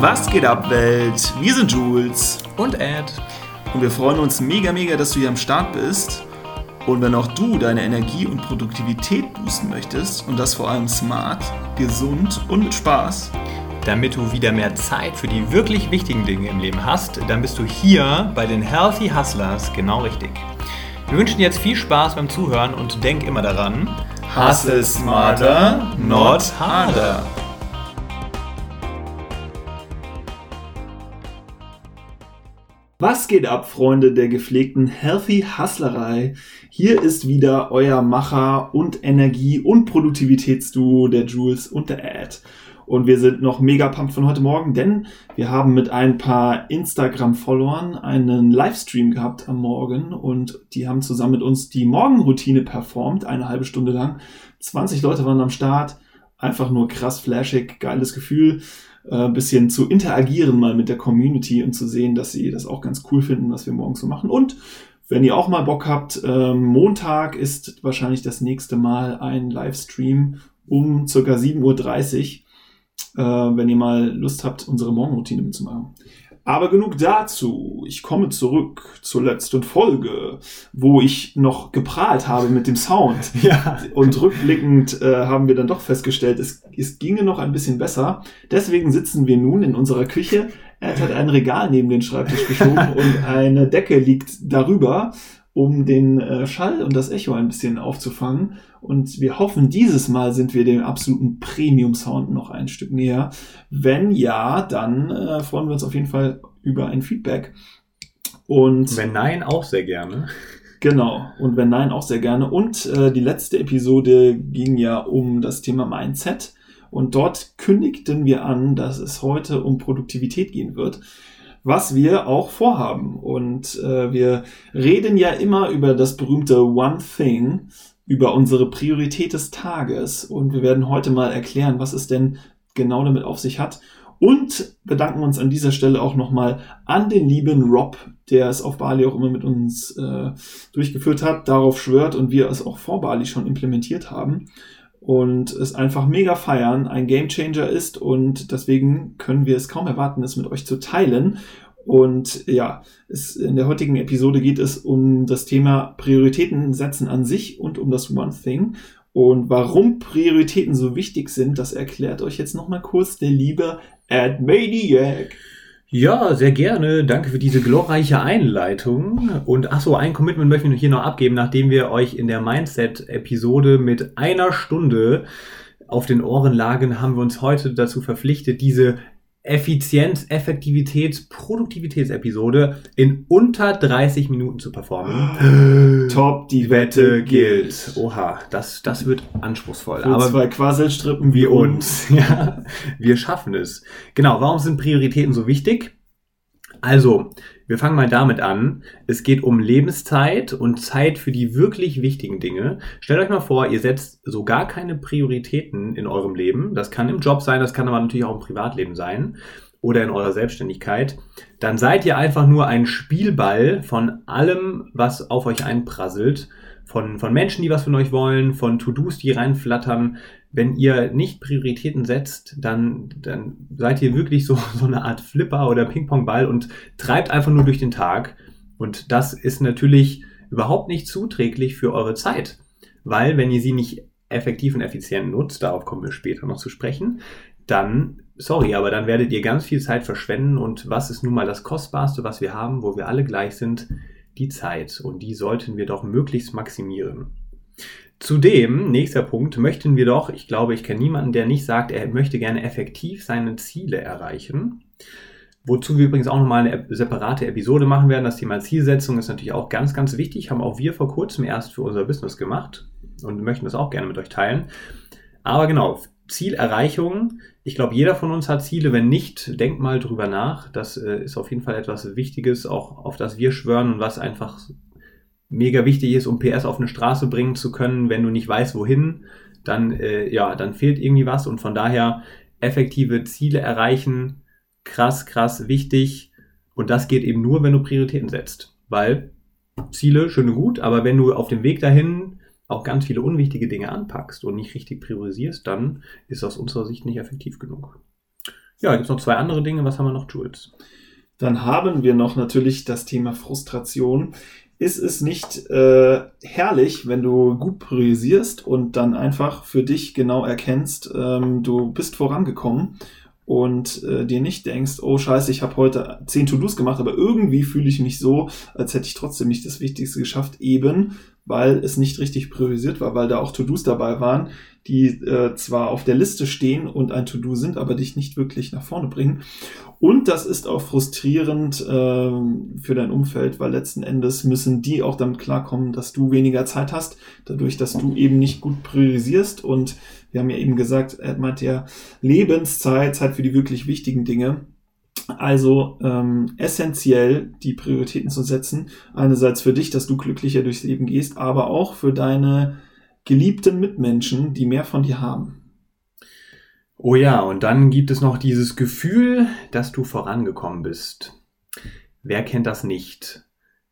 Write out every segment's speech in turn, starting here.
Was geht ab, Welt? Wir sind Jules Und Ed. und wir freuen uns mega, mega, dass du hier am Start bist. Und wenn auch du deine Energie und Produktivität boosten möchtest und das vor allem smart, gesund und mit Spaß, Damit du wieder mehr Zeit für die wirklich wichtigen Dinge im Leben hast, dann bist du hier bei den Healthy Hustlers genau richtig. Wir wünschen dir jetzt viel Spaß beim Zuhören und denk immer daran, Hustle smarter, not harder. Was geht ab, Freunde der gepflegten Healthy Hustlerei? Hier ist wieder euer Macher und Energie- und Produktivitätsduo, der Jules und der Ed. Und wir sind noch mega pumped von heute Morgen, denn wir haben mit ein paar Instagram-Followern einen Livestream gehabt am Morgen und die haben zusammen mit uns die Morgenroutine performt, eine halbe Stunde lang. 20 Leute waren am Start, einfach nur krass flashig, geiles Gefühl äh, bisschen zu interagieren mal mit der Community und zu sehen, dass sie das auch ganz cool finden, was wir morgens so machen. Und wenn ihr auch mal Bock habt, ähm, Montag ist wahrscheinlich das nächste Mal ein Livestream um circa 7.30 Uhr, äh, wenn ihr mal Lust habt, unsere Morgenroutine mitzumachen. Aber genug dazu. Ich komme zurück zur letzten Folge, wo ich noch geprahlt habe mit dem Sound. Ja. Und rückblickend äh, haben wir dann doch festgestellt, es, es ginge noch ein bisschen besser. Deswegen sitzen wir nun in unserer Küche. Er hat ein Regal neben den Schreibtisch geschoben und eine Decke liegt darüber, um den äh, Schall und das Echo ein bisschen aufzufangen. Und wir hoffen, dieses Mal sind wir dem absoluten Premium-Sound noch ein Stück näher. Wenn ja, dann äh, freuen wir uns auf jeden Fall über ein Feedback. Und Wenn nein, auch sehr gerne. Genau. Und wenn nein, auch sehr gerne. Und äh, die letzte Episode ging ja um das Thema Mindset. Und dort kündigten wir an, dass es heute um Produktivität gehen wird, was wir auch vorhaben. Und äh, wir reden ja immer über das berühmte One Thing, über unsere Priorität des Tages. Und wir werden heute mal erklären, was es denn genau damit auf sich hat. Und bedanken uns an dieser Stelle auch nochmal an den lieben Rob, der es auf Bali auch immer mit uns äh, durchgeführt hat, darauf schwört und wir es auch vor Bali schon implementiert haben und es einfach mega feiern, ein Gamechanger ist und deswegen können wir es kaum erwarten, es mit euch zu teilen. Und ja, es, in der heutigen Episode geht es um das Thema Prioritäten setzen an sich und um das One Thing. Und warum Prioritäten so wichtig sind, das erklärt euch jetzt nochmal kurz der liebe Ed Maniac. Ja, sehr gerne. Danke für diese glorreiche Einleitung. Und ach so, ein Commitment möchten wir hier noch abgeben, nachdem wir euch in der Mindset-Episode mit einer Stunde auf den Ohren lagen, haben wir uns heute dazu verpflichtet, diese Effizienz, Effektivitäts, Produktivitätsepisode in unter 30 Minuten zu performen. Top, die Wette gilt. Oha, das, das wird anspruchsvoll. Für Aber zwei Quasselstrippen wie uns. Ja, wir schaffen es. Genau, warum sind Prioritäten so wichtig? Also, wir fangen mal damit an. Es geht um Lebenszeit und Zeit für die wirklich wichtigen Dinge. Stellt euch mal vor, ihr setzt so gar keine Prioritäten in eurem Leben. Das kann im Job sein, das kann aber natürlich auch im Privatleben sein oder in eurer Selbstständigkeit. Dann seid ihr einfach nur ein Spielball von allem, was auf euch einprasselt. Von, von Menschen, die was von euch wollen, von To-Dos, die reinflattern. Wenn ihr nicht Prioritäten setzt, dann, dann seid ihr wirklich so, so eine Art Flipper oder Ping-Pong-Ball und treibt einfach nur durch den Tag. Und das ist natürlich überhaupt nicht zuträglich für eure Zeit. Weil wenn ihr sie nicht effektiv und effizient nutzt, darauf kommen wir später noch zu sprechen, dann, sorry, aber dann werdet ihr ganz viel Zeit verschwenden und was ist nun mal das Kostbarste, was wir haben, wo wir alle gleich sind? Die Zeit. Und die sollten wir doch möglichst maximieren. Zudem, nächster Punkt, möchten wir doch, ich glaube, ich kenne niemanden, der nicht sagt, er möchte gerne effektiv seine Ziele erreichen. Wozu wir übrigens auch nochmal eine separate Episode machen werden. Das Thema Zielsetzung ist natürlich auch ganz, ganz wichtig. Haben auch wir vor kurzem erst für unser Business gemacht und möchten das auch gerne mit euch teilen. Aber genau, Zielerreichung. Ich glaube, jeder von uns hat Ziele. Wenn nicht, denkt mal drüber nach. Das äh, ist auf jeden Fall etwas Wichtiges, auch auf das wir schwören und was einfach mega wichtig ist, um PS auf eine Straße bringen zu können. Wenn du nicht weißt, wohin, dann, äh, ja, dann fehlt irgendwie was. Und von daher effektive Ziele erreichen, krass, krass wichtig. Und das geht eben nur, wenn du Prioritäten setzt. Weil Ziele, schön und gut, aber wenn du auf dem Weg dahin auch ganz viele unwichtige Dinge anpackst und nicht richtig priorisierst, dann ist aus unserer Sicht nicht effektiv genug. Ja, gibt es noch zwei andere Dinge. Was haben wir noch, Jules? Dann haben wir noch natürlich das Thema Frustration. Ist es nicht äh, herrlich, wenn du gut priorisierst und dann einfach für dich genau erkennst, ähm, du bist vorangekommen und äh, dir nicht denkst, oh scheiße, ich habe heute zehn To-Dos gemacht, aber irgendwie fühle ich mich so, als hätte ich trotzdem nicht das Wichtigste geschafft, eben weil es nicht richtig priorisiert war, weil da auch To-Dos dabei waren, die äh, zwar auf der Liste stehen und ein To-Do sind, aber dich nicht wirklich nach vorne bringen. Und das ist auch frustrierend äh, für dein Umfeld, weil letzten Endes müssen die auch damit klarkommen, dass du weniger Zeit hast, dadurch, dass du eben nicht gut priorisierst und wir haben ja eben gesagt, er meint ja Lebenszeit, Zeit für die wirklich wichtigen Dinge. Also ähm, essentiell die Prioritäten zu setzen. Einerseits für dich, dass du glücklicher durchs Leben gehst, aber auch für deine geliebten Mitmenschen, die mehr von dir haben. Oh ja, und dann gibt es noch dieses Gefühl, dass du vorangekommen bist. Wer kennt das nicht?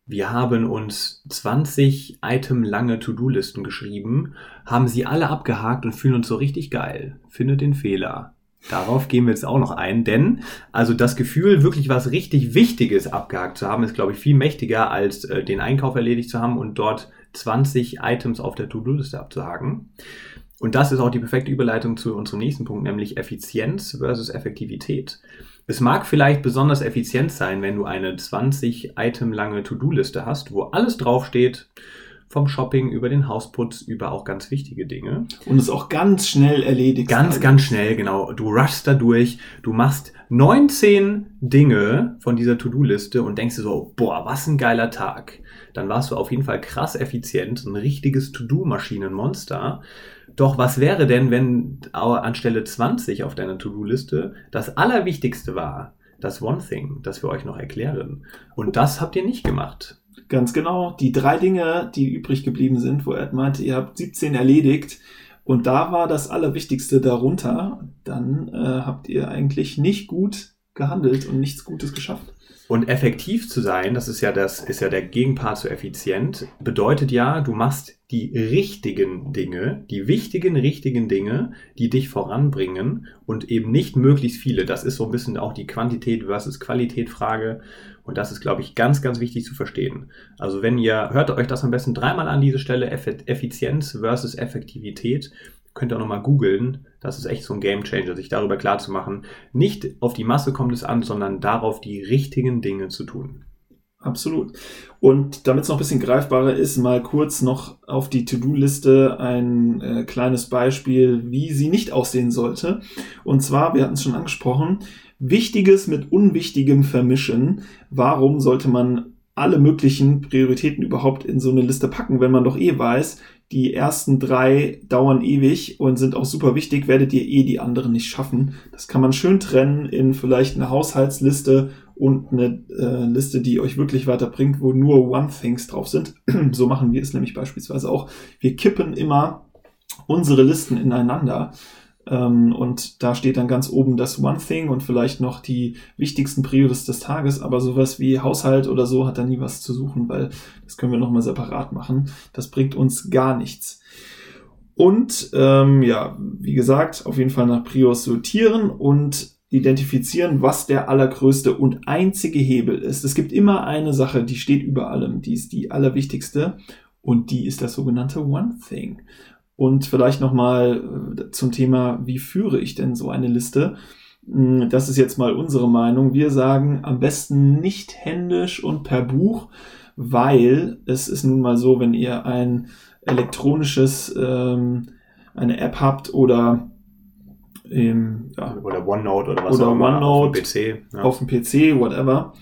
Wir haben uns 20 Item lange To-Do-Listen geschrieben, haben sie alle abgehakt und fühlen uns so richtig geil. Finde den Fehler. Darauf gehen wir jetzt auch noch ein, denn also das Gefühl, wirklich was richtig Wichtiges abgehakt zu haben, ist, glaube ich, viel mächtiger, als äh, den Einkauf erledigt zu haben und dort 20 Items auf der To-Do-Liste abzuhaken. Und das ist auch die perfekte Überleitung zu unserem nächsten Punkt, nämlich Effizienz versus Effektivität. Es mag vielleicht besonders effizient sein, wenn du eine 20 Item lange To-Do-Liste hast, wo alles draufsteht, vom Shopping über den Hausputz, über auch ganz wichtige Dinge. Und es auch ganz schnell erledigt. Ganz, also. ganz schnell, genau. Du rushst da durch, du machst 19 Dinge von dieser To-Do-Liste und denkst dir so, boah, was ein geiler Tag. Dann warst du auf jeden Fall krass effizient, ein richtiges To-Do-Maschinenmonster. Doch was wäre denn, wenn anstelle 20 auf deiner To-Do-Liste das Allerwichtigste war, das One Thing, das wir euch noch erklären? Und das habt ihr nicht gemacht. Ganz genau. Die drei Dinge, die übrig geblieben sind, wo er meinte, ihr habt 17 erledigt und da war das Allerwichtigste darunter, dann äh, habt ihr eigentlich nicht gut gehandelt und nichts Gutes geschafft. Und effektiv zu sein, das ist ja das, ist ja der Gegenpart zu effizient, bedeutet ja, du machst die richtigen Dinge, die wichtigen, richtigen Dinge, die dich voranbringen und eben nicht möglichst viele. Das ist so ein bisschen auch die Quantität versus Qualität Frage. Und das ist, glaube ich, ganz, ganz wichtig zu verstehen. Also wenn ihr, hört euch das am besten dreimal an diese Stelle, Effizienz versus Effektivität könnt ihr auch nochmal googeln. Das ist echt so ein Game Changer, sich darüber klar zu machen. Nicht auf die Masse kommt es an, sondern darauf, die richtigen Dinge zu tun. Absolut. Und damit es noch ein bisschen greifbarer ist, mal kurz noch auf die To-Do-Liste ein äh, kleines Beispiel, wie sie nicht aussehen sollte. Und zwar, wir hatten es schon angesprochen, Wichtiges mit Unwichtigem vermischen. Warum sollte man alle möglichen Prioritäten überhaupt in so eine Liste packen, wenn man doch eh weiß, die ersten drei dauern ewig und sind auch super wichtig, werdet ihr eh die anderen nicht schaffen. Das kann man schön trennen in vielleicht eine Haushaltsliste und eine äh, Liste, die euch wirklich weiterbringt, wo nur One-Things drauf sind. so machen wir es nämlich beispielsweise auch. Wir kippen immer unsere Listen ineinander ähm, und da steht dann ganz oben das One Thing und vielleicht noch die wichtigsten Priorities des Tages, aber sowas wie Haushalt oder so hat da nie was zu suchen, weil das können wir nochmal separat machen. Das bringt uns gar nichts. Und ähm, ja, wie gesagt, auf jeden Fall nach Prios sortieren und identifizieren, was der allergrößte und einzige Hebel ist. Es gibt immer eine Sache, die steht über allem, die ist die allerwichtigste und die ist das sogenannte One Thing. Und vielleicht nochmal äh, zum Thema, wie führe ich denn so eine Liste? Hm, das ist jetzt mal unsere Meinung. Wir sagen am besten nicht händisch und per Buch, weil es ist nun mal so, wenn ihr ein elektronisches, ähm, eine App habt oder ähm, ja, oder OneNote oder was oder auch immer OneNote auf dem PC, ja. auf dem PC, whatever,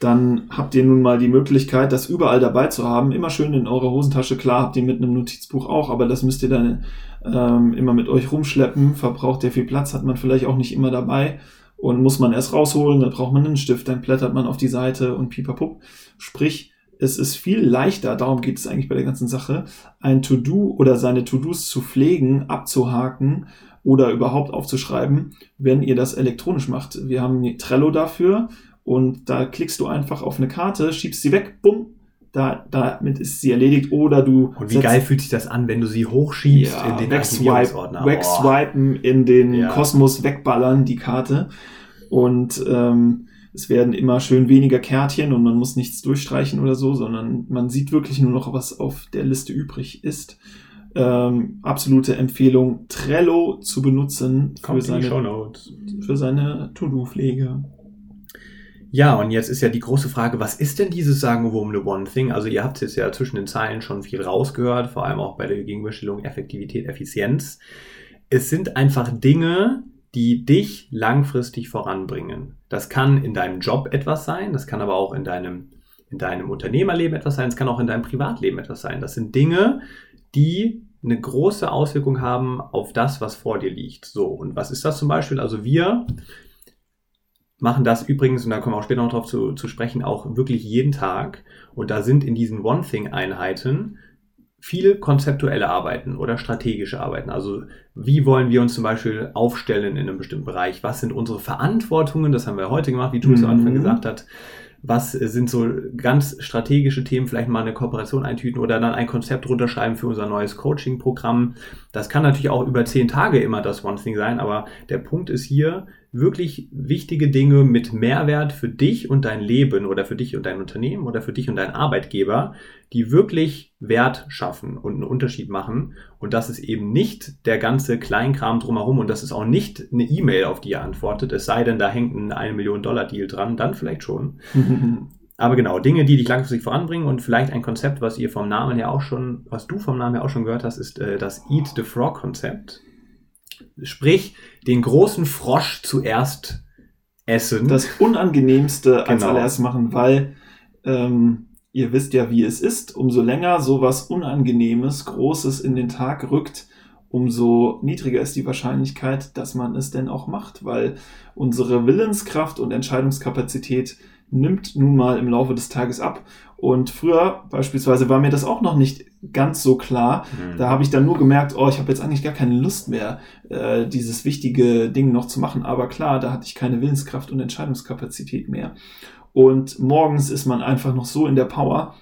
dann habt ihr nun mal die Möglichkeit, das überall dabei zu haben. Immer schön in eurer Hosentasche. Klar habt ihr mit einem Notizbuch auch, aber das müsst ihr dann ähm, immer mit euch rumschleppen. Verbraucht der viel Platz, hat man vielleicht auch nicht immer dabei und muss man erst rausholen. Dann braucht man einen Stift, dann blättert man auf die Seite und pipapup. Sprich, es ist viel leichter, darum geht es eigentlich bei der ganzen Sache, ein To-Do oder seine To-Dos zu pflegen, abzuhaken oder überhaupt aufzuschreiben, wenn ihr das elektronisch macht. Wir haben Trello dafür und da klickst du einfach auf eine Karte, schiebst sie weg, bumm, da, damit ist sie erledigt. Oder du. Und wie geil fühlt sich das an, wenn du sie hochschiebst ja, in den wegswipe, Wegswipen in den ja. Kosmos wegballern, die Karte. Und ähm, es werden immer schön weniger Kärtchen und man muss nichts durchstreichen oder so, sondern man sieht wirklich nur noch, was auf der Liste übrig ist. Ähm, absolute Empfehlung, Trello zu benutzen für seine, für seine To-Do-Pflege. Ja, und jetzt ist ja die große Frage, was ist denn dieses sagenumwobene One Thing? Also ihr habt jetzt ja zwischen den Zeilen schon viel rausgehört, vor allem auch bei der Gegenüberstellung Effektivität, Effizienz. Es sind einfach Dinge, die dich langfristig voranbringen. Das kann in deinem Job etwas sein, das kann aber auch in deinem, in deinem Unternehmerleben etwas sein, es kann auch in deinem Privatleben etwas sein. Das sind Dinge, die eine große Auswirkung haben auf das, was vor dir liegt. So, und was ist das zum Beispiel? Also wir machen das übrigens, und da kommen wir auch später noch drauf zu, zu sprechen, auch wirklich jeden Tag. Und da sind in diesen One-Thing-Einheiten viele konzeptuelle Arbeiten oder strategische Arbeiten. Also wie wollen wir uns zum Beispiel aufstellen in einem bestimmten Bereich? Was sind unsere Verantwortungen? Das haben wir heute gemacht, wie Jules mhm. am Anfang gesagt hat. Was sind so ganz strategische Themen? Vielleicht mal eine Kooperation eintüten oder dann ein Konzept runterschreiben für unser neues Coaching-Programm. Das kann natürlich auch über zehn Tage immer das One Thing sein, aber der Punkt ist hier, wirklich wichtige Dinge mit Mehrwert für dich und dein Leben oder für dich und dein Unternehmen oder für dich und deinen Arbeitgeber, die wirklich Wert schaffen und einen Unterschied machen. Und das ist eben nicht der ganze Kleinkram drumherum und das ist auch nicht eine E-Mail, auf die ihr antwortet, es sei denn, da hängt ein 1 Million Dollar Deal dran, dann vielleicht schon. Aber genau, Dinge, die dich langfristig voranbringen und vielleicht ein Konzept, was ihr vom Namen her auch schon, was du vom Namen her auch schon gehört hast, ist äh, das Eat the Frog Konzept. Sprich, den großen Frosch zuerst essen. Das Unangenehmste genau. als allererst machen, weil ähm, ihr wisst ja, wie es ist. Umso länger sowas Unangenehmes, Großes in den Tag rückt, umso niedriger ist die Wahrscheinlichkeit, dass man es denn auch macht, weil unsere Willenskraft und Entscheidungskapazität nimmt nun mal im Laufe des Tages ab. Und früher beispielsweise war mir das auch noch nicht ganz so klar. Mhm. Da habe ich dann nur gemerkt, oh, ich habe jetzt eigentlich gar keine Lust mehr, äh, dieses wichtige Ding noch zu machen. Aber klar, da hatte ich keine Willenskraft und Entscheidungskapazität mehr. Und morgens ist man einfach noch so in der Power,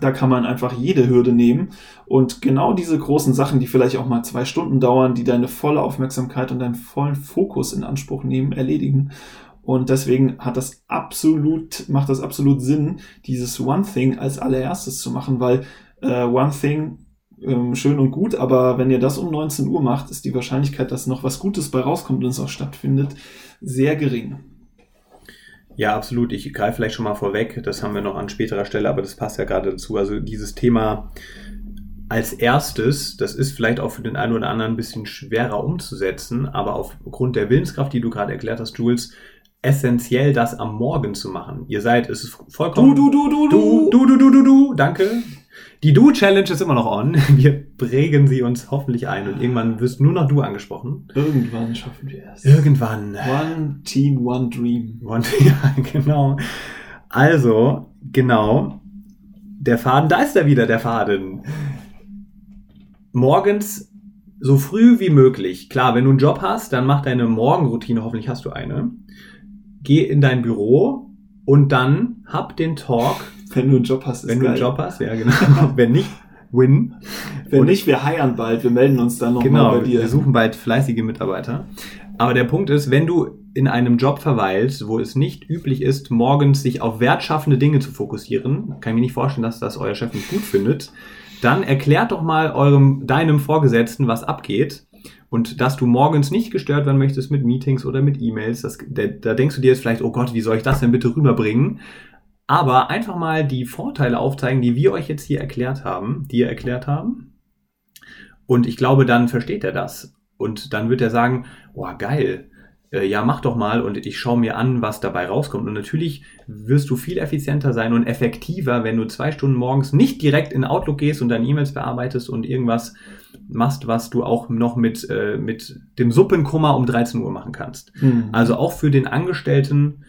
da kann man einfach jede Hürde nehmen und genau diese großen Sachen, die vielleicht auch mal zwei Stunden dauern, die deine volle Aufmerksamkeit und deinen vollen Fokus in Anspruch nehmen, erledigen. Und deswegen hat das absolut, macht das absolut Sinn, dieses One Thing als allererstes zu machen, weil äh, One Thing ähm, schön und gut, aber wenn ihr das um 19 Uhr macht, ist die Wahrscheinlichkeit, dass noch was Gutes bei rauskommt und es auch stattfindet, sehr gering. Ja, absolut. Ich greife vielleicht schon mal vorweg. Das haben wir noch an späterer Stelle, aber das passt ja gerade dazu. Also dieses Thema als erstes, das ist vielleicht auch für den einen oder anderen ein bisschen schwerer umzusetzen, aber aufgrund der Willenskraft, die du gerade erklärt hast, Jules, essentiell, das am Morgen zu machen. Ihr seid, es ist vollkommen. Du, du, du, du, du, du, du, du, du, danke. Die Du-Challenge ist immer noch on. Wir prägen sie uns hoffentlich ein und irgendwann wirst nur noch du angesprochen. Irgendwann schaffen wir es. Irgendwann. One Team, One Dream. One, ja, genau. Also, genau. Der Faden, da ist er wieder, der Faden. Morgens so früh wie möglich. Klar, wenn du einen Job hast, dann mach deine Morgenroutine, hoffentlich hast du eine geh in dein Büro und dann hab den Talk. Wenn du einen Job hast, ist Wenn geil. du einen Job hast, ja, genau. Wenn nicht, win. Wenn und nicht, wir heiern bald, wir melden uns dann nochmal genau, bei dir. Wir suchen bald fleißige Mitarbeiter. Aber der Punkt ist, wenn du in einem Job verweilst, wo es nicht üblich ist, morgens sich auf wertschaffende Dinge zu fokussieren, kann ich mir nicht vorstellen, dass das euer Chef nicht gut findet, dann erklärt doch mal eurem, deinem Vorgesetzten, was abgeht und dass du morgens nicht gestört werden möchtest mit Meetings oder mit E-Mails, da denkst du dir jetzt vielleicht, oh Gott, wie soll ich das denn bitte rüberbringen? Aber einfach mal die Vorteile aufzeigen, die wir euch jetzt hier erklärt haben, die ihr erklärt haben. Und ich glaube, dann versteht er das. Und dann wird er sagen, oh geil, äh, ja, mach doch mal und ich schaue mir an, was dabei rauskommt. Und natürlich wirst du viel effizienter sein und effektiver, wenn du zwei Stunden morgens nicht direkt in Outlook gehst und deine E-Mails bearbeitest und irgendwas machst, was du auch noch mit, äh, mit dem Suppenkummer um 13 Uhr machen kannst. Mhm. Also auch für den Angestellten,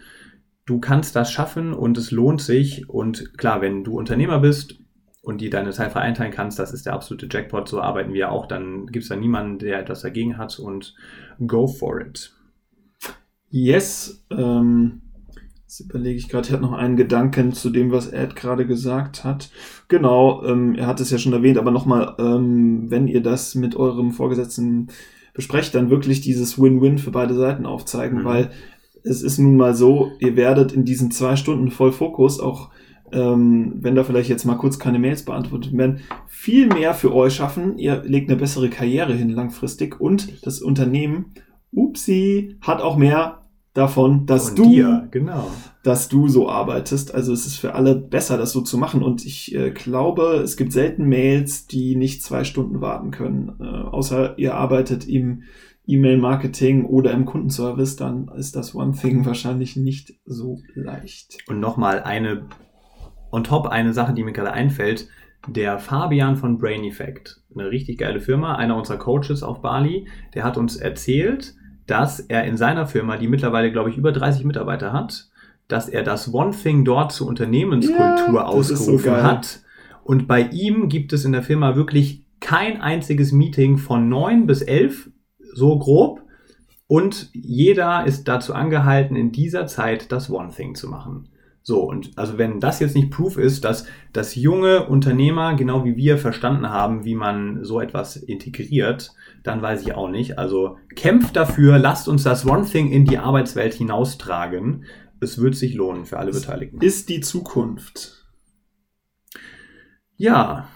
du kannst das schaffen und es lohnt sich. Und klar, wenn du Unternehmer bist und die deine Zeit frei einteilen kannst, das ist der absolute Jackpot, so arbeiten wir auch, dann gibt es da niemanden, der etwas dagegen hat und go for it. Yes, ähm, Jetzt überlege ich gerade, ich hatte noch einen Gedanken zu dem, was Ed gerade gesagt hat. Genau, ähm, er hat es ja schon erwähnt, aber nochmal, ähm, wenn ihr das mit eurem Vorgesetzten besprecht, dann wirklich dieses Win-Win für beide Seiten aufzeigen, mhm. weil es ist nun mal so, ihr werdet in diesen zwei Stunden voll Fokus auch ähm, wenn da vielleicht jetzt mal kurz keine Mails beantwortet werden, viel mehr für euch schaffen. Ihr legt eine bessere Karriere hin langfristig und das Unternehmen, upsi, hat auch mehr davon, dass Von du, dir, genau. dass du so arbeitest. Also es ist für alle besser, das so zu machen. Und ich äh, glaube, es gibt selten Mails, die nicht zwei Stunden warten können. Äh, außer ihr arbeitet im E-Mail-Marketing oder im Kundenservice, dann ist das One Thing wahrscheinlich nicht so leicht. Und nochmal eine, on top eine Sache, die mir gerade einfällt. Der Fabian von Brain Effect, eine richtig geile Firma, einer unserer Coaches auf Bali, der hat uns erzählt, dass er in seiner Firma, die mittlerweile, glaube ich, über 30 Mitarbeiter hat, dass er das One Thing dort zur Unternehmenskultur Ja, das so ausgerufen geil. hat. Und bei ihm gibt es in der Firma wirklich kein einziges Meeting von 9 bis 11, so grob. Und jeder ist dazu angehalten, in dieser Zeit das One Thing zu machen. So, und also wenn das jetzt nicht Proof ist, dass, dass junge Unternehmer, genau wie wir, verstanden haben, wie man so etwas integriert, dann weiß ich auch nicht. Also kämpft dafür, lasst uns das One Thing in die Arbeitswelt hinaustragen. Es wird sich lohnen für alle Beteiligten. Ist die Zukunft. Ja,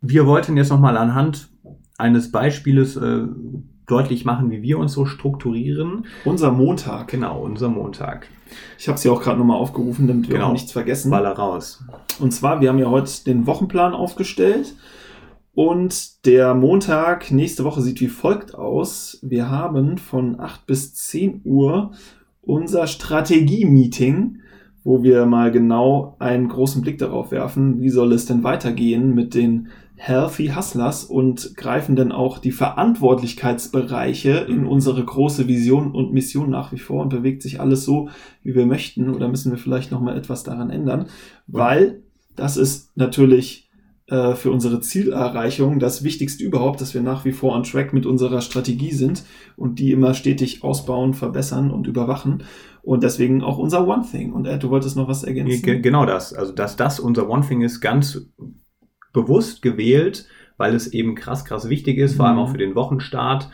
wir wollten jetzt nochmal anhand eines Beispieles äh, deutlich machen, wie wir uns so strukturieren. Unser Montag. Genau, unser Montag. Ich habe sie auch gerade nochmal aufgerufen, damit wir Genau. auch nichts vergessen. Baller raus. Und zwar, wir haben ja heute den Wochenplan aufgestellt. Und der Montag nächste Woche sieht wie folgt aus. Wir haben von 8 bis 10 Uhr unser Strategie-Meeting, wo wir mal genau einen großen Blick darauf werfen, wie soll es denn weitergehen mit den Healthy Hustlers und greifen dann auch die Verantwortlichkeitsbereiche in unsere große Vision und Mission nach wie vor und bewegt sich alles so, wie wir möchten oder müssen wir vielleicht nochmal etwas daran ändern, weil das ist natürlich äh, für unsere Zielerreichung das Wichtigste überhaupt, dass wir nach wie vor on track mit unserer Strategie sind und die immer stetig ausbauen, verbessern und überwachen. Und deswegen auch unser One Thing. Und Ed, du wolltest noch was ergänzen? Ge- Genau das. Also, dass das unser One Thing ist, ganz bewusst gewählt, weil es eben krass, krass wichtig ist, vor allem Mhm. auch für den Wochenstart,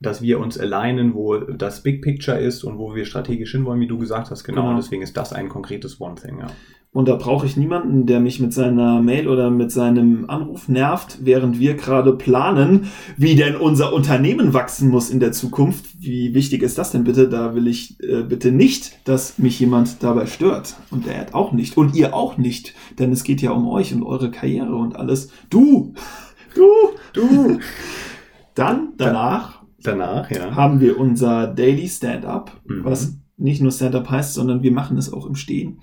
dass wir uns alignen, wo das Big Picture ist und wo wir strategisch hinwollen, wie du gesagt hast. Genau, Genau. und deswegen ist das ein konkretes One Thing. Ja. Und da brauche ich niemanden, der mich mit seiner Mail oder mit seinem Anruf nervt, während wir gerade planen, wie denn unser Unternehmen wachsen muss in der Zukunft. Wie wichtig ist das denn bitte? Da will ich äh, bitte nicht, dass mich jemand dabei stört. Und er hat auch nicht. Und ihr auch nicht. Denn es geht ja um euch und eure Karriere und alles. Du! Du! Du! Dann danach Danach, ja. haben wir unser Daily Stand-up, Mhm. was nicht nur Stand-up heißt, sondern wir machen es auch im Stehen,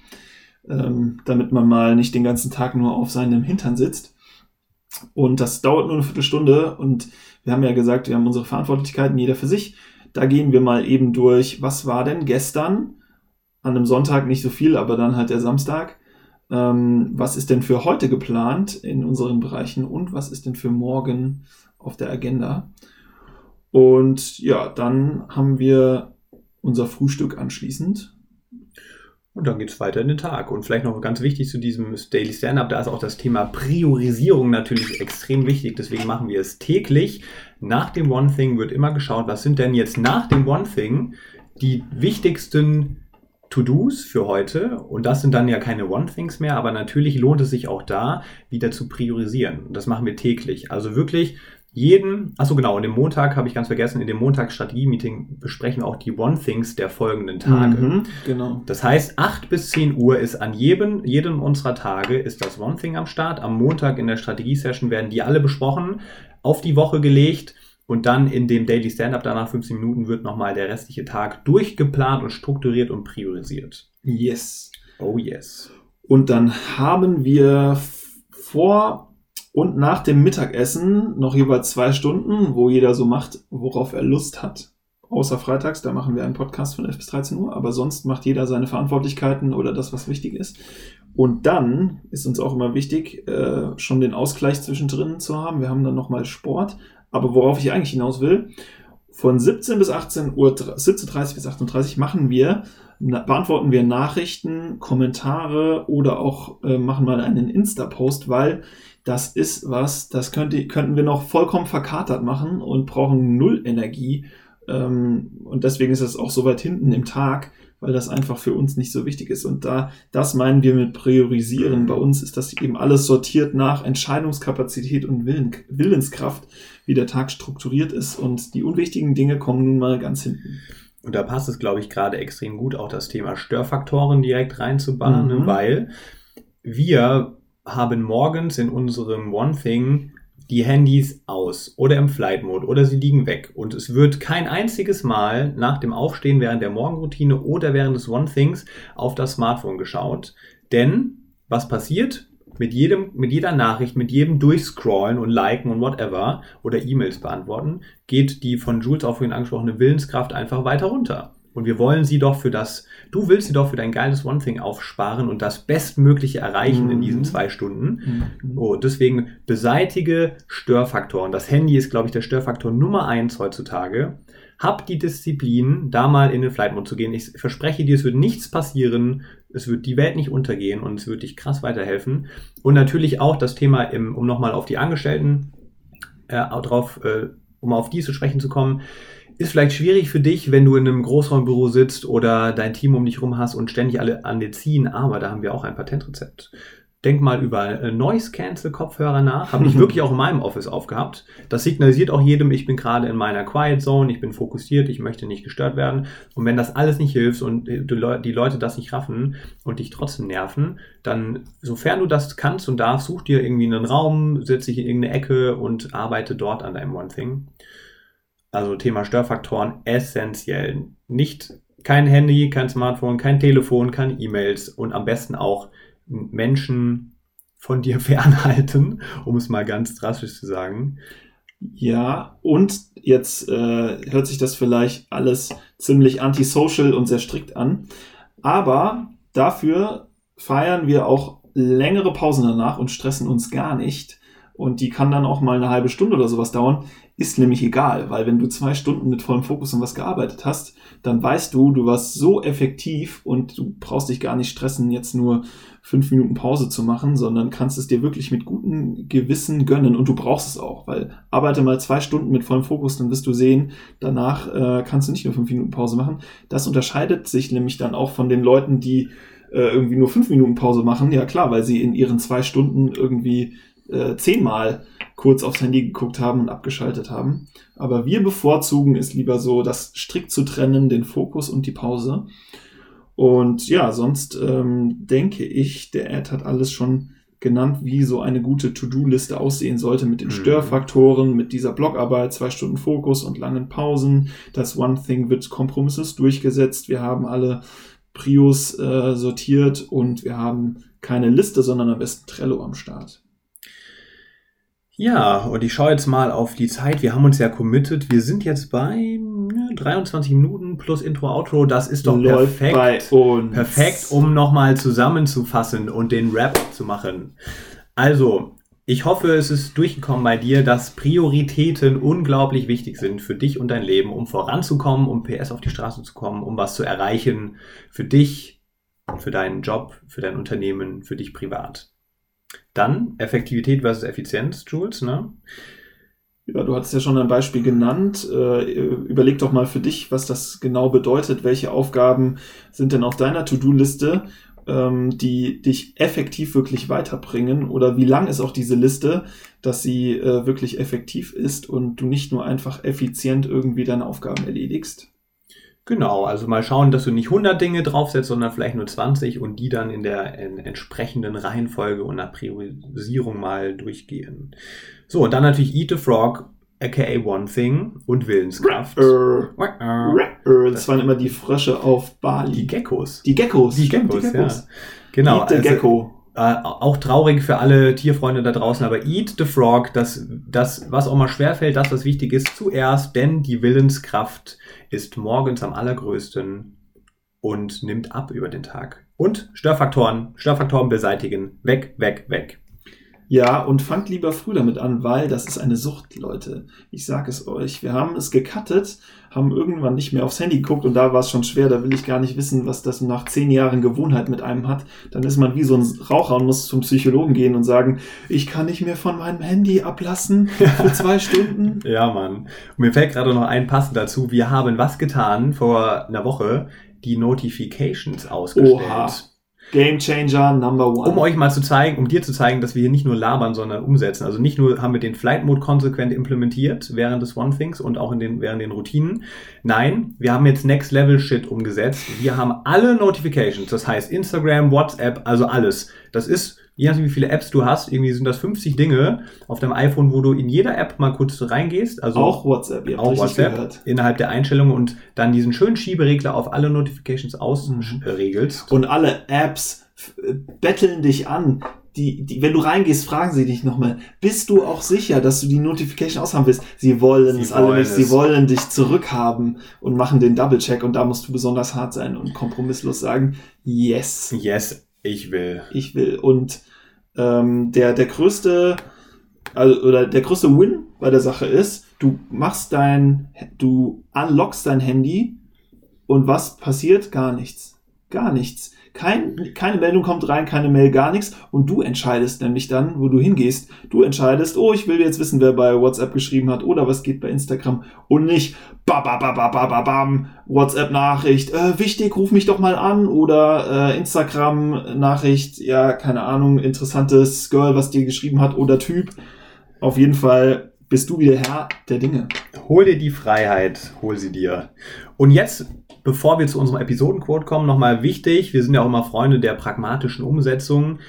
ähm, damit man mal nicht den ganzen Tag nur auf seinem Hintern sitzt. Und das dauert nur eine Viertelstunde und wir haben ja gesagt, wir haben unsere Verantwortlichkeiten, jeder für sich. Da gehen wir mal eben durch, was war denn gestern an einem Sonntag nicht so viel, aber dann halt der Samstag. Ähm, was ist denn für heute geplant in unseren Bereichen und was ist denn für morgen auf der Agenda? Und ja, dann haben wir unser Frühstück anschließend. Und dann geht's weiter in den Tag. Und vielleicht noch ganz wichtig zu diesem Daily Stand-Up, da ist auch das Thema Priorisierung natürlich extrem wichtig. Deswegen machen wir es täglich. Nach dem One Thing wird immer geschaut, was sind denn jetzt nach dem One Thing die wichtigsten To-Dos für heute. Und das sind dann ja keine One-Things mehr, aber natürlich lohnt es sich auch da, wieder zu priorisieren. Und das machen wir täglich. Also wirklich jeden, achso genau, und im Montag habe ich ganz vergessen, in dem Montagsstrategie-Meeting besprechen wir auch die One-Things der folgenden Tage. Mhm, genau. Das heißt, 8 bis 10 Uhr ist an jedem, jedem unserer Tage ist das One Thing am Start. Am Montag in der Strategie-Session werden die alle besprochen, auf die Woche gelegt und dann in dem Daily Stand-Up danach 15 Minuten wird nochmal der restliche Tag durchgeplant und strukturiert und priorisiert. Yes. Oh yes. Und dann haben wir vor und nach dem Mittagessen noch jeweils zwei Stunden, wo jeder so macht, worauf er Lust hat. Außer freitags, da machen wir einen Podcast von 11 bis 13 Uhr, aber sonst macht jeder seine Verantwortlichkeiten oder das, was wichtig ist. Und dann ist uns auch immer wichtig, äh, schon den Ausgleich zwischendrin zu haben. Wir haben dann nochmal Sport. Aber worauf ich eigentlich hinaus will, von 17 bis 18 Uhr, 17.30 bis 38 machen wir, beantworten wir Nachrichten, Kommentare oder auch äh, machen mal einen Insta-Post, weil das ist was, das könnte, könnten wir noch vollkommen verkatert machen und brauchen null Energie, Ähm, und deswegen ist es auch so weit hinten im Tag, weil das einfach für uns nicht so wichtig ist. Und da, das meinen wir mit priorisieren. Bei uns ist das eben alles sortiert nach Entscheidungskapazität und Willen, Willenskraft, wie der Tag strukturiert ist. Und die unwichtigen Dinge kommen nun mal ganz hinten. Und da passt es, glaube ich, gerade extrem gut, auch das Thema Störfaktoren direkt reinzubannen, ne? mhm. weil wir haben morgens in unserem One Thing die Handys aus oder im Flight Mode oder sie liegen weg. Und es wird kein einziges Mal nach dem Aufstehen während der Morgenroutine oder während des One Things auf das Smartphone geschaut. Denn was passiert? Mit jedem, mit jeder Nachricht, mit jedem Durchscrollen und Liken und whatever oder E-Mails beantworten, geht die von Jules auch vorhin angesprochene Willenskraft einfach weiter runter. Und wir wollen sie doch für das, du willst sie doch für dein geiles One Thing aufsparen und das Bestmögliche erreichen mhm. in diesen zwei Stunden. Mhm. Oh, deswegen beseitige Störfaktoren. Das Handy ist, glaube ich, der Störfaktor Nummer eins heutzutage. Hab die Disziplin, da mal in den Flight Mode zu gehen. Ich verspreche dir, es wird nichts passieren. Es wird die Welt nicht untergehen und es wird dich krass weiterhelfen. Und natürlich auch das Thema, im, um nochmal auf die Angestellten äh, drauf, äh, um auf die zu sprechen zu kommen ist vielleicht schwierig für dich, wenn du in einem Großraumbüro sitzt oder dein Team um dich rum hast und ständig alle an dir ziehen, aber da haben wir auch ein Patentrezept. Denk mal über äh, Noise Cancel Kopfhörer nach. Habe ich wirklich auch in meinem Office aufgehabt. Das signalisiert auch jedem, ich bin gerade in meiner Quiet Zone, ich bin fokussiert, ich möchte nicht gestört werden. Und wenn das alles nicht hilft und die Leute das nicht raffen und dich trotzdem nerven, dann, sofern du das kannst und darfst, such dir irgendwie einen Raum, setz dich in irgendeine Ecke und arbeite dort an deinem One Thing. Also Thema Störfaktoren essentiell. Nicht kein Handy, kein Smartphone, kein Telefon, keine E-Mails und am besten auch Menschen von dir fernhalten, um es mal ganz drastisch zu sagen. Ja, und jetzt äh, hört sich das vielleicht alles ziemlich antisocial und sehr strikt an, aber dafür feiern wir auch längere Pausen danach und stressen uns gar nicht. Und die kann dann auch mal eine halbe Stunde oder sowas dauern. Ist nämlich egal, weil wenn du zwei Stunden mit vollem Fokus an was gearbeitet hast, dann weißt du, du warst so effektiv und du brauchst dich gar nicht stressen, jetzt nur fünf Minuten Pause zu machen, sondern kannst es dir wirklich mit gutem Gewissen gönnen und du brauchst es auch, weil arbeite mal zwei Stunden mit vollem Fokus, dann wirst du sehen, danach äh, kannst du nicht nur fünf Minuten Pause machen. Das unterscheidet sich nämlich dann auch von den Leuten, die äh, irgendwie nur fünf Minuten Pause machen. Ja klar, weil sie in ihren zwei Stunden irgendwie äh, zehnmal kurz aufs Handy geguckt haben und abgeschaltet haben. Aber wir bevorzugen es lieber so, das strikt zu trennen, den Fokus und die Pause. Und ja, sonst ähm, denke ich, der Ad hat alles schon genannt, wie so eine gute To-Do-Liste aussehen sollte mit den mhm. Störfaktoren, mit dieser Blogarbeit, zwei Stunden Fokus und langen Pausen. Das One Thing wird kompromisses durchgesetzt. Wir haben alle Prios äh, sortiert und wir haben keine Liste, sondern am besten Trello am Start. Ja, und ich schaue jetzt mal auf die Zeit. Wir haben uns ja committed. Wir sind jetzt bei 23 Minuten plus Intro, Outro. Das ist doch Läuft perfekt. Perfekt, um nochmal zusammenzufassen und den Rap zu machen. Also, ich hoffe, es ist durchgekommen bei dir, dass Prioritäten unglaublich wichtig sind für dich und dein Leben, um voranzukommen, um PS auf die Straße zu kommen, um was zu erreichen für dich, für deinen Job, für dein Unternehmen, für dich privat. Dann Effektivität versus Effizienz, Jules, ne? Ja, du hattest ja schon ein Beispiel genannt. Äh, überleg doch mal für dich, was das genau bedeutet. Welche Aufgaben sind denn auf deiner To-Do-Liste, ähm, die dich effektiv wirklich weiterbringen? Oder wie lang ist auch diese Liste, dass sie äh, wirklich effektiv ist und du nicht nur einfach effizient irgendwie deine Aufgaben erledigst? Genau, also mal schauen, dass du nicht 100 Dinge draufsetzt, sondern vielleicht nur 20 und die dann in der in entsprechenden Reihenfolge und nach Priorisierung mal durchgehen. So, und dann natürlich Eat the Frog, aka One Thing und Willenskraft. das waren immer die Frösche auf Bali. Die Geckos. Die Geckos. Die Geckos, die Geckos. ja. Genau. Eat the also, Gecko. Äh, auch traurig für alle Tierfreunde da draußen, aber Eat the Frog, das, das, was auch mal schwerfällt, das, was wichtig ist, zuerst, denn die Willenskraft ist morgens am allergrößten und nimmt ab über den Tag. Und Störfaktoren, Störfaktoren beseitigen. Weg, weg, weg. Ja, und fangt lieber früh damit an, weil das ist eine Sucht, Leute. Ich sag es euch. Wir haben es gecuttet, haben irgendwann nicht mehr aufs Handy geguckt und da war es schon schwer. Da will ich gar nicht wissen, was das nach zehn Jahren Gewohnheit mit einem hat. Dann ist man wie so ein Raucher und muss zum Psychologen gehen und sagen, ich kann nicht mehr von meinem Handy ablassen für zwei Stunden. Ja, Mann. Und mir fällt gerade noch ein passend dazu. Wir haben was getan vor einer Woche? Die Notifications ausgestellt. Oha. Game Changer Number One. Um euch mal zu zeigen, um dir zu zeigen, dass wir hier nicht nur labern, sondern umsetzen. Also nicht nur haben wir den Flight Mode konsequent implementiert während des One Things und auch in den, während den Routinen. Nein, wir haben jetzt Next Level Shit umgesetzt. Wir haben alle Notifications, das heißt Instagram, WhatsApp, also alles. Das ist je nachdem, wie viele Apps du hast, irgendwie sind das 50 Dinge auf deinem iPhone, wo du in jeder App mal kurz reingehst. Also auch WhatsApp, ihr habt auch WhatsApp gehört. innerhalb der Einstellungen und dann diesen schönen Schieberegler auf alle Notifications ausregelst. Und alle Apps betteln dich an. Die, die, wenn du reingehst, fragen sie dich nochmal, bist du auch sicher, dass du die Notification aushaben willst? Sie wollen sie es alle nicht, sie wollen dich zurückhaben und machen den Double-Check und da musst du besonders hart sein und kompromisslos sagen, yes. Yes, ich will. Ich will. Und ähm, der, der größte, also, oder der größte Win bei der Sache ist, du machst dein, du unlockst dein Handy und was passiert? Gar nichts. Gar nichts. Kein, keine Meldung kommt rein, keine Mail, gar nichts. Und du entscheidest nämlich dann, wo du hingehst. Du entscheidest, oh, ich will jetzt wissen, wer bei WhatsApp geschrieben hat oder was geht bei Instagram. Und nicht, ba, ba, ba, ba, ba, ba, bam, WhatsApp-Nachricht, äh, wichtig, ruf mich doch mal an. Oder äh, Instagram-Nachricht, ja, keine Ahnung, interessantes Girl, was dir geschrieben hat oder Typ. Auf jeden Fall bist du wieder Herr der Dinge. Hol dir die Freiheit, hol sie dir. Und jetzt Bevor wir zu unserem Episodenquote kommen, nochmal wichtig, wir sind ja auch immer Freunde der pragmatischen Umsetzung.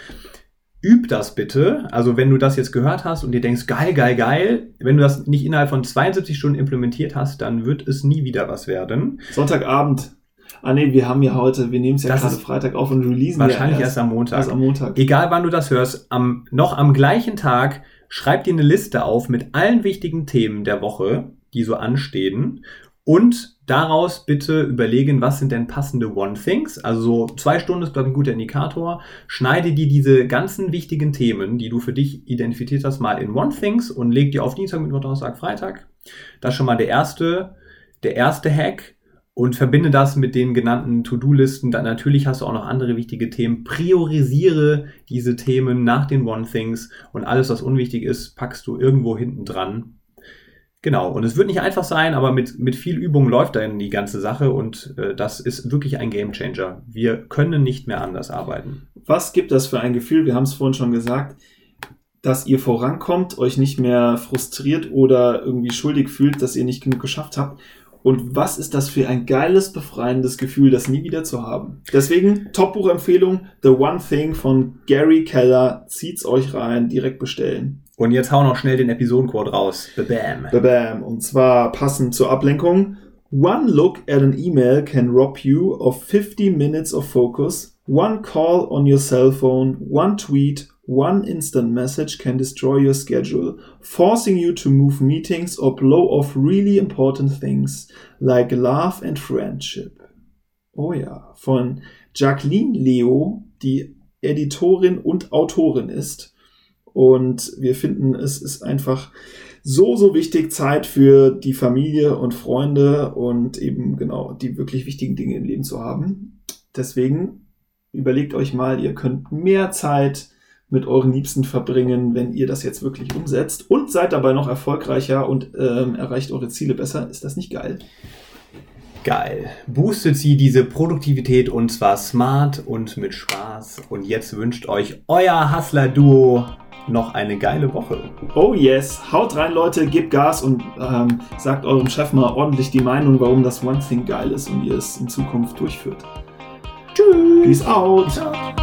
Üb das bitte. Also wenn du das jetzt gehört hast und dir denkst, geil, geil, geil, wenn du das nicht innerhalb von 72 Stunden implementiert hast, dann wird es nie wieder was werden. Sonntagabend. Ah nee, wir haben ja heute, wir nehmen es ja gerade Freitag auf und releasen wahrscheinlich ja erst, erst, am Montag. Erst am Montag. Egal wann du das hörst, am, noch am gleichen Tag schreib dir eine Liste auf mit allen wichtigen Themen der Woche, die so anstehen und daraus bitte überlegen, was sind denn passende One-Things. Also so zwei Stunden ist, glaube ich, ein guter Indikator. Schneide dir diese ganzen wichtigen Themen, die du für dich identifiziert hast, mal in One-Things und leg die auf Dienstag, Mittwoch, Donnerstag, Freitag. Das ist schon mal der erste, der erste Hack. Und verbinde das mit den genannten To-Do-Listen. Dann natürlich hast du auch noch andere wichtige Themen. Priorisiere diese Themen nach den One-Things und alles, was unwichtig ist, packst du irgendwo hinten dran Genau, und es wird nicht einfach sein, aber mit, mit viel Übung läuft dann die ganze Sache und äh, das ist wirklich ein Gamechanger. Wir können nicht mehr anders arbeiten. Was gibt das für ein Gefühl? Wir haben es vorhin schon gesagt, dass ihr vorankommt, euch nicht mehr frustriert oder irgendwie schuldig fühlt, dass ihr nicht genug geschafft habt. Und was ist das für ein geiles, befreiendes Gefühl, das nie wieder zu haben. Deswegen Top-Buchempfehlung, The One Thing von Gary Keller. Zieht's euch rein, direkt bestellen. Und jetzt hau noch schnell den Episodencode raus. Bam. Bam. Und zwar passend zur Ablenkung. One look at an email can rob you of 50 minutes of focus. One call on your cell phone, one tweet, one instant message can destroy your schedule, forcing you to move meetings or blow off really important things like love and friendship. Oh ja, von Jacqueline Leo, die Editorin und Autorin ist. Und wir finden, es ist einfach so, so wichtig, Zeit für die Familie und Freunde und eben genau die wirklich wichtigen Dinge im Leben zu haben. Deswegen überlegt euch mal, ihr könnt mehr Zeit mit euren Liebsten verbringen, wenn ihr das jetzt wirklich umsetzt und seid dabei noch erfolgreicher und ähm, erreicht eure Ziele besser. Ist das nicht geil? Geil. Boostet sie diese Produktivität und zwar smart und mit Spaß. Und jetzt wünscht euch euer Hustler-Duo noch eine geile Woche. Oh yes, haut rein Leute, gebt Gas und ähm, sagt eurem Chef mal ordentlich die Meinung, warum das One Thing geil ist und ihr es in Zukunft durchführt. Tschüss. Peace out. Peace out.